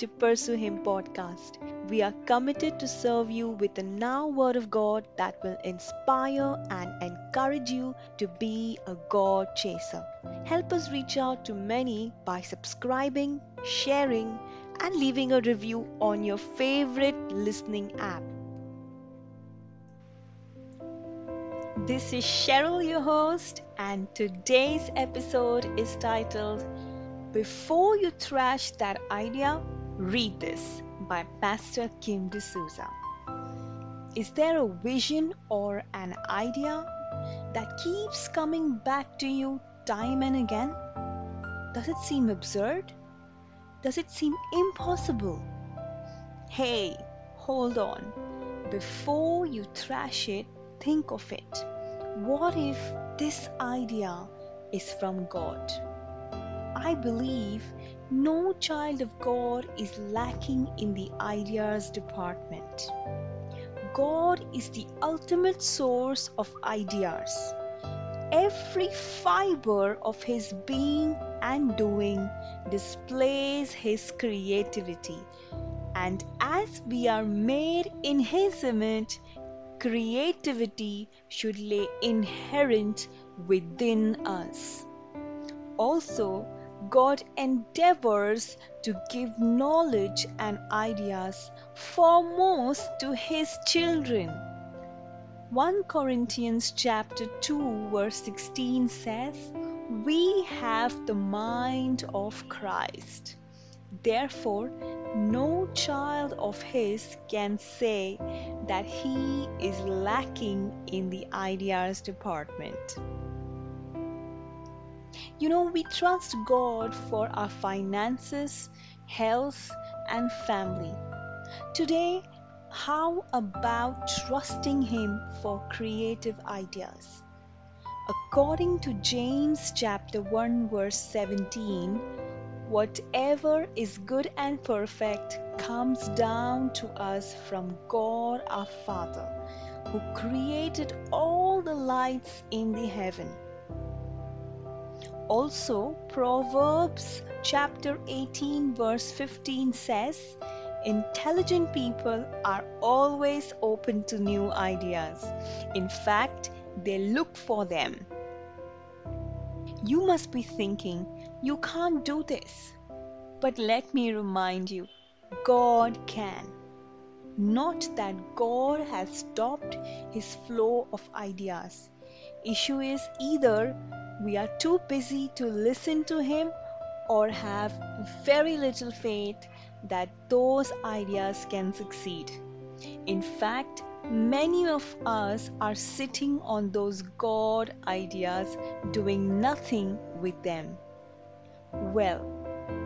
to Pursue Him podcast. We are committed to serve you with the now Word of God that will inspire and encourage you to be a God chaser. Help us reach out to many by subscribing, sharing, and leaving a review on your favorite listening app. This is Cheryl, your host, and today's episode is titled Before You Trash That Idea, Read This by Pastor Kim D'Souza. Is there a vision or an idea that keeps coming back to you time and again? Does it seem absurd? Does it seem impossible? Hey, hold on. Before you trash it, think of it. What if this idea is from God? I believe no child of God is lacking in the ideas department. God is the ultimate source of ideas. Every fiber of his being and doing displays his creativity. And as we are made in his image, creativity should lay inherent within us. Also, God endeavors to give knowledge and ideas foremost to his children. 1 Corinthians chapter 2 verse 16 says, "We have the mind of Christ." Therefore, no child of his can say that he is lacking in the ideas department. You know, we trust God for our finances, health, and family. Today, how about trusting Him for creative ideas? According to James chapter 1 verse 17, Whatever is good and perfect comes down to us from God our Father, who created all the lights in the heaven. Also, Proverbs chapter 18, verse 15 says, Intelligent people are always open to new ideas. In fact, they look for them. You must be thinking, you can't do this. But let me remind you, God can. Not that God has stopped his flow of ideas. Issue is either we are too busy to listen to him or have very little faith that those ideas can succeed. In fact, many of us are sitting on those God ideas doing nothing with them. Well,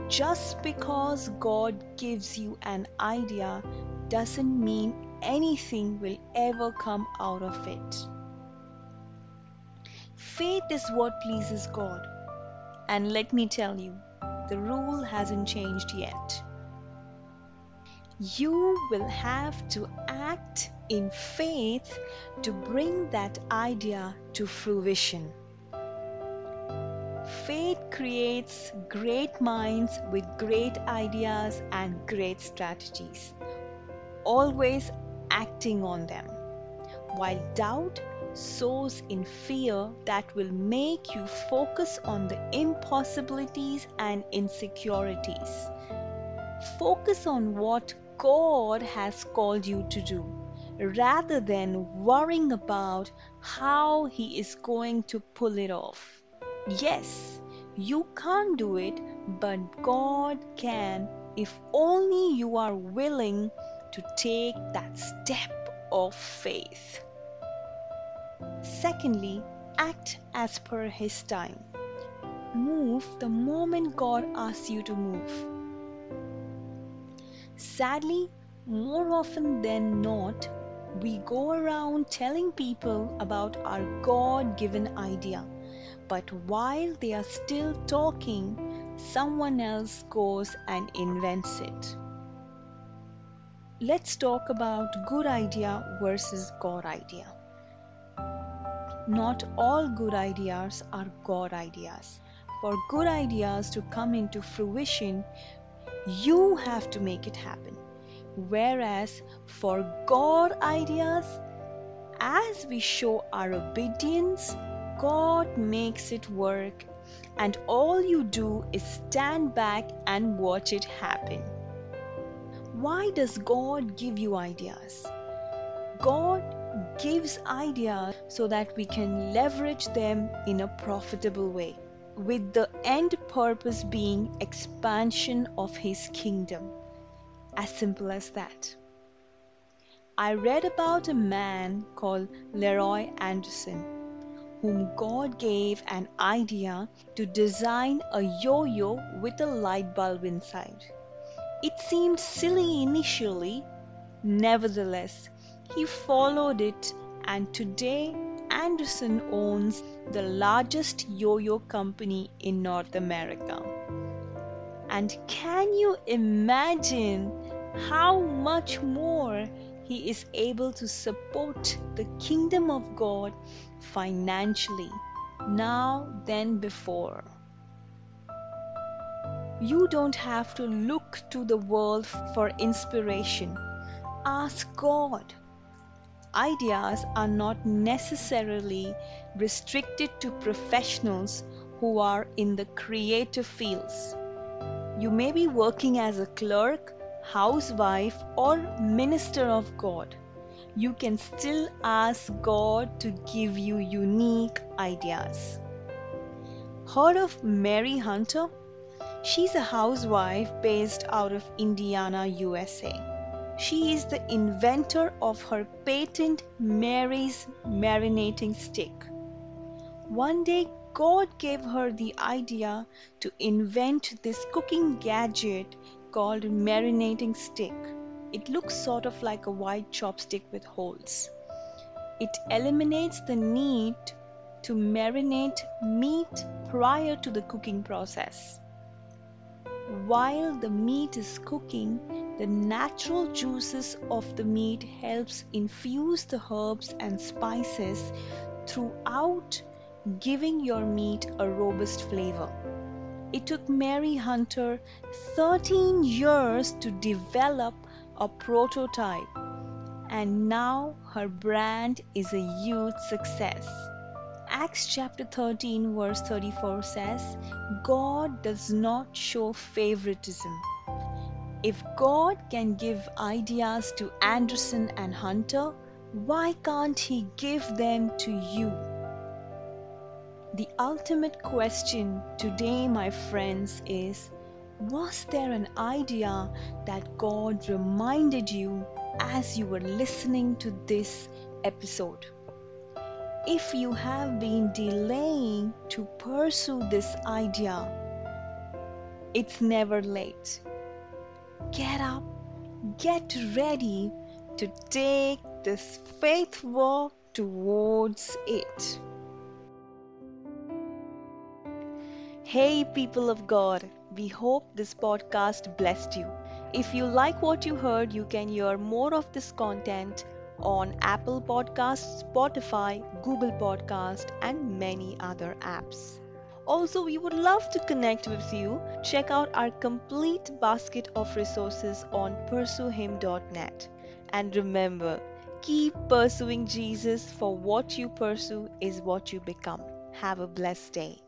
just because God gives you an idea doesn't mean anything will ever come out of it. Faith is what pleases God. And let me tell you, the rule hasn't changed yet. You will have to act in faith to bring that idea to fruition. Faith creates great minds with great ideas and great strategies, always acting on them, while doubt sows in fear that will make you focus on the impossibilities and insecurities. Focus on what God has called you to do rather than worrying about how He is going to pull it off. Yes, you can't do it, but God can if only you are willing to take that step of faith. Secondly, act as per His time. Move the moment God asks you to move. Sadly, more often than not, we go around telling people about our God given idea but while they are still talking, someone else goes and invents it. Let's talk about good idea versus God idea. Not all good ideas are God ideas. For good ideas to come into fruition, You have to make it happen. Whereas for God ideas, as we show our obedience, God makes it work, and all you do is stand back and watch it happen. Why does God give you ideas? God gives ideas so that we can leverage them in a profitable way, with the end purpose being expansion of His kingdom. As simple as that. I read about a man called Leroy Anderson, whom God gave an idea to design a yo yo with a light bulb inside. It seemed silly initially, nevertheless, he followed it, and today Anderson owns the largest yo yo company in North America. And can you imagine how much more he is able to support the kingdom of God financially now than before? You don't have to look to the world for inspiration. Ask God. Ideas are not necessarily restricted to professionals who are in the creative fields. You may be working as a clerk, housewife, or minister of God. You can still ask God to give you unique ideas. Heard of Mary Hunter? She's a housewife based out of Indiana, USA. She is the inventor of her patent Mary's marinating stick. One day, God gave her the idea to invent this cooking gadget called marinating stick. It looks sort of like a white chopstick with holes. It eliminates the need to marinate meat prior to the cooking process. While the meat is cooking, the natural juices of the meat helps infuse the herbs and spices throughout giving your meat a robust flavor. It took Mary Hunter 13 years to develop a prototype and now her brand is a huge success. Acts chapter 13, verse 34 says, God does not show favoritism. If God can give ideas to Anderson and Hunter, why can't He give them to you? The ultimate question today, my friends, is Was there an idea that God reminded you as you were listening to this episode? if you have been delaying to pursue this idea, it's never late. Get up, get ready to take this faith walk towards it. Hey, people of God, we hope this podcast blessed you. If you like what you heard, you can hear more of this content on Apple Podcasts, Spotify, Google Podcast, and many other apps. Also, we would love to connect with you. Check out our complete basket of resources on pursuehim.net. And remember, keep pursuing Jesus, for what you pursue is what you become. Have a blessed day.